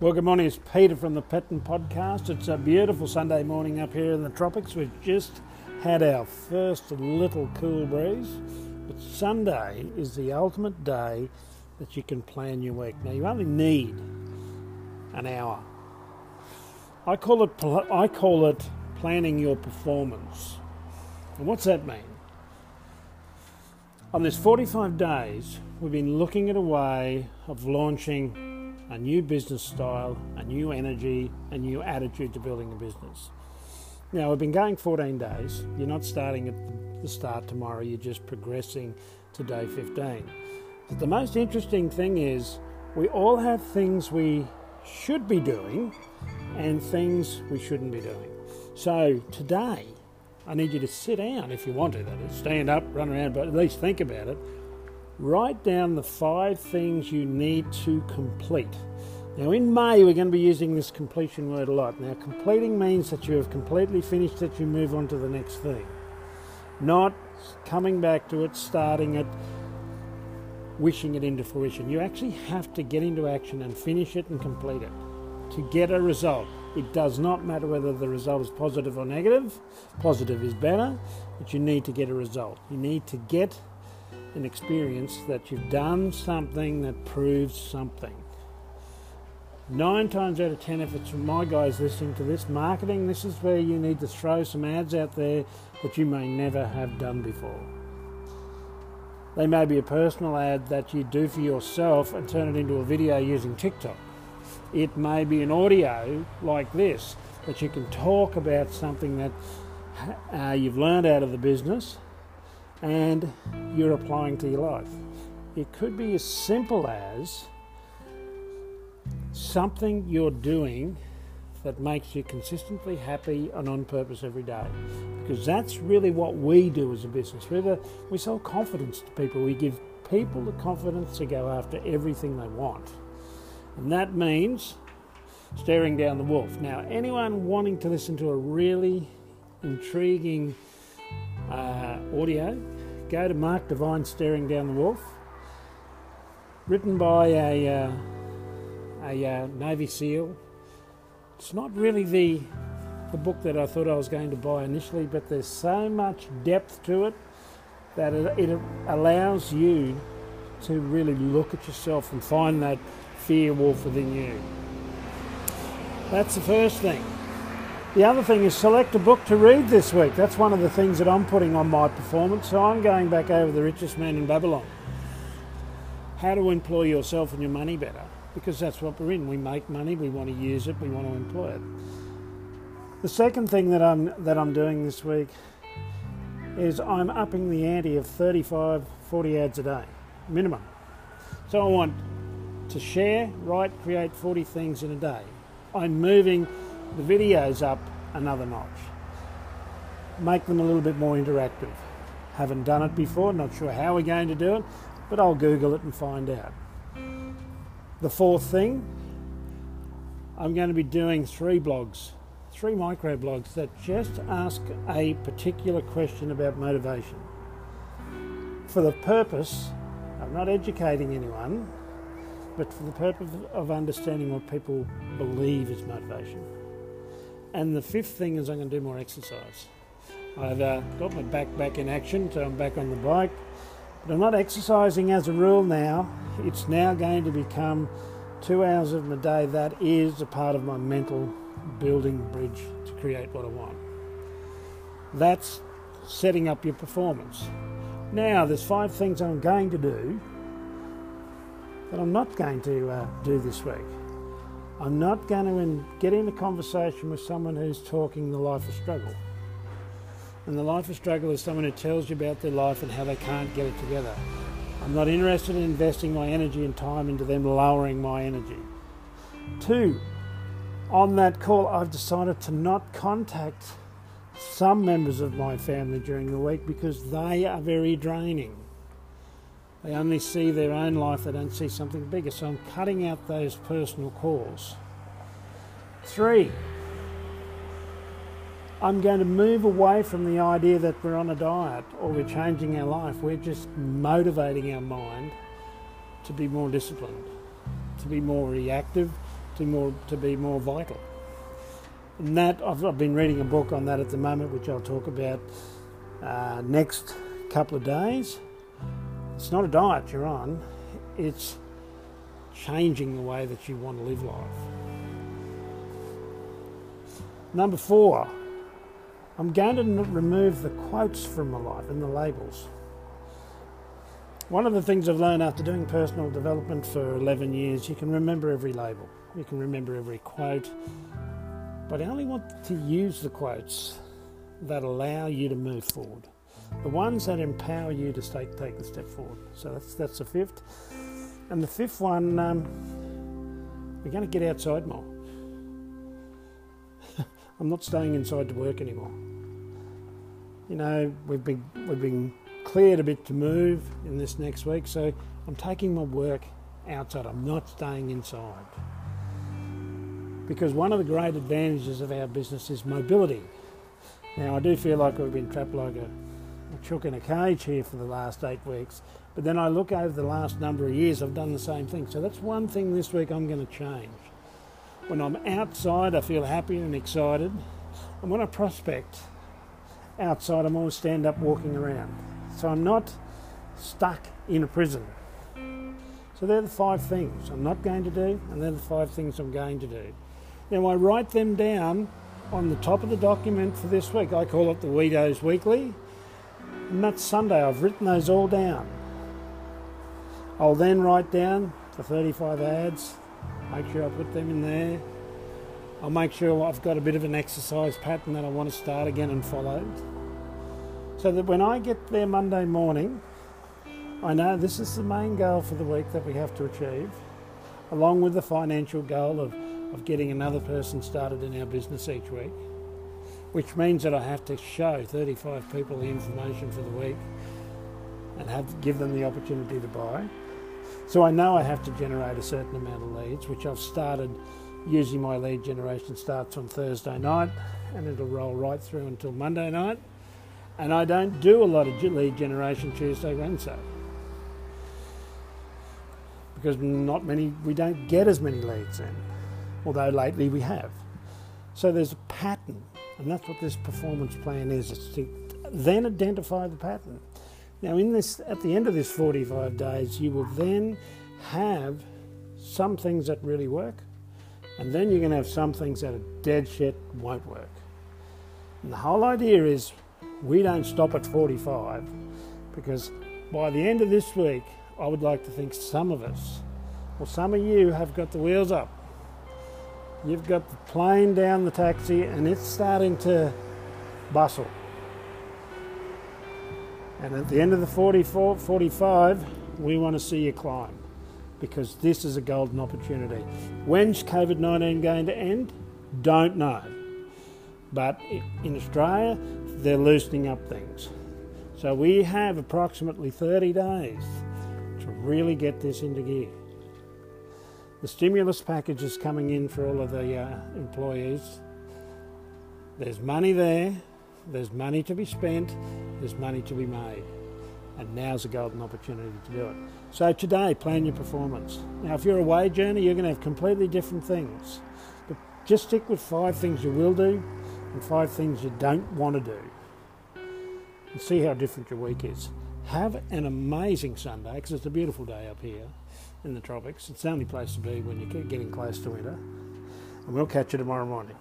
Well, good morning. It's Peter from the Petton Podcast. It's a beautiful Sunday morning up here in the tropics. We've just had our first little cool breeze. But Sunday is the ultimate day that you can plan your week. Now, you only need an hour. I call it I call it planning your performance. And what's that mean? On this 45 days, we've been looking at a way of launching a new business style, a new energy, a new attitude to building a business. Now, we've been going 14 days. You're not starting at the start tomorrow, you're just progressing to day 15. But the most interesting thing is we all have things we should be doing and things we shouldn't be doing. So today, I need you to sit down if you want to, that is, stand up, run around, but at least think about it write down the five things you need to complete. Now, in May, we're going to be using this completion word a lot. Now, completing means that you have completely finished it, you move on to the next thing. Not coming back to it, starting it, wishing it into fruition. You actually have to get into action and finish it and complete it to get a result. It does not matter whether the result is positive or negative. Positive is better, but you need to get a result. You need to get an experience that you've done something that proves something. Nine times out of ten, if it's my guys listening to this, marketing, this is where you need to throw some ads out there that you may never have done before. They may be a personal ad that you do for yourself and turn it into a video using TikTok. It may be an audio like this that you can talk about something that uh, you've learned out of the business and you're applying to your life. It could be as simple as something you're doing that makes you consistently happy and on purpose every day. Because that's really what we do as a business. we we sell confidence to people. We give people the confidence to go after everything they want. And that means staring down the wolf. Now, anyone wanting to listen to a really intriguing uh, audio, go to Mark Divine Staring Down the Wolf, written by a, uh, a uh, Navy SEAL. It's not really the, the book that I thought I was going to buy initially, but there's so much depth to it that it, it allows you to really look at yourself and find that fear wolf within you. That's the first thing. The other thing is select a book to read this week. That's one of the things that I'm putting on my performance. So I'm going back over The Richest Man in Babylon. How to employ yourself and your money better. Because that's what we're in. We make money, we want to use it, we want to employ it. The second thing that I'm that I'm doing this week is I'm upping the ante of 35, 40 ads a day, minimum. So I want to share, write, create 40 things in a day. I'm moving the videos up another notch. Make them a little bit more interactive. Haven't done it before, not sure how we're going to do it, but I'll Google it and find out. The fourth thing, I'm going to be doing three blogs, three micro blogs that just ask a particular question about motivation. For the purpose, of not educating anyone, but for the purpose of understanding what people believe is motivation. And the fifth thing is I'm going to do more exercise. I've uh, got my back back in action, so I'm back on the bike. But I'm not exercising as a rule now. It's now going to become two hours of my day. That is a part of my mental building bridge to create what I want. That's setting up your performance. Now, there's five things I'm going to do that I'm not going to uh, do this week. I'm not going to get in a conversation with someone who's talking the life of struggle. And the life of struggle is someone who tells you about their life and how they can't get it together. I'm not interested in investing my energy and time into them lowering my energy. Two, on that call, I've decided to not contact some members of my family during the week because they are very draining. They only see their own life, they don't see something bigger. So I'm cutting out those personal calls. Three, I'm going to move away from the idea that we're on a diet or we're changing our life. We're just motivating our mind to be more disciplined, to be more reactive, to more to be more vital. And that I've, I've been reading a book on that at the moment, which I'll talk about uh, next couple of days. It's not a diet you're on; it's changing the way that you want to live life. Number four, I'm going to remove the quotes from my life and the labels. One of the things I've learned after doing personal development for 11 years, you can remember every label, you can remember every quote, but I only want to use the quotes that allow you to move forward, the ones that empower you to take, take the step forward. So that's, that's the fifth. And the fifth one, um, we're going to get outside more. I'm not staying inside to work anymore. You know, we've been we've been cleared a bit to move in this next week, so I'm taking my work outside. I'm not staying inside. Because one of the great advantages of our business is mobility. Now, I do feel like we've been trapped like a, a chook in a cage here for the last eight weeks, but then I look over the last number of years, I've done the same thing. So that's one thing this week I'm going to change. When I'm outside, I feel happy and excited. And when I prospect outside, I'm always stand up walking around. So I'm not stuck in a prison. So they're the five things I'm not going to do, and they're the five things I'm going to do. Now I write them down on the top of the document for this week. I call it the Weedos Weekly. And that's Sunday. I've written those all down. I'll then write down the 35 ads, make sure I put them in there. I'll make sure I've got a bit of an exercise pattern that I want to start again and follow. So that when I get there Monday morning, I know this is the main goal for the week that we have to achieve, along with the financial goal of, of getting another person started in our business each week, which means that I have to show 35 people the information for the week and have give them the opportunity to buy. So I know I have to generate a certain amount of leads, which I've started using my lead generation starts on Thursday night and it'll roll right through until Monday night. And I don't do a lot of lead generation Tuesday, Wednesday. Because not many, we don't get as many leads in, although lately we have. So there's a pattern, and that's what this performance plan is. It's to then identify the pattern. Now, in this, at the end of this 45 days, you will then have some things that really work, and then you're going to have some things that are dead shit won't work. And the whole idea is we don't stop at 45 because by the end of this week, I would like to think some of us, or some of you, have got the wheels up. You've got the plane down the taxi and it's starting to bustle. And at the end of the 44, 45, we want to see you climb because this is a golden opportunity. When's COVID 19 going to end? Don't know. But in Australia, they're loosening up things. So we have approximately 30 days to really get this into gear. The stimulus package is coming in for all of the uh, employees. There's money there, there's money to be spent, there's money to be made. And now's a golden opportunity to do it. So today, plan your performance. Now, if you're a wage earner, you're going to have completely different things. But just stick with five things you will do and five things you don't want to do. And see how different your week is. Have an amazing Sunday because it's a beautiful day up here in the tropics. It's the only place to be when you're getting close to winter. And we'll catch you tomorrow morning.